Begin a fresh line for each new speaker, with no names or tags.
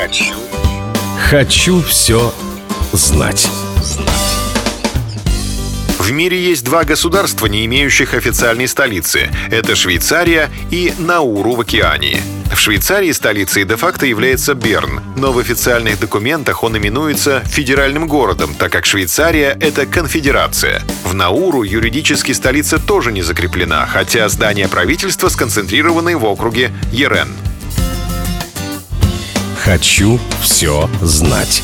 Хочу.
Хочу все знать.
В мире есть два государства, не имеющих официальной столицы. Это Швейцария и Науру в океании. В Швейцарии столицей де-факто является Берн, но в официальных документах он именуется федеральным городом, так как Швейцария — это конфедерация. В Науру юридически столица тоже не закреплена, хотя здания правительства сконцентрированы в округе Ерен.
Хочу все знать.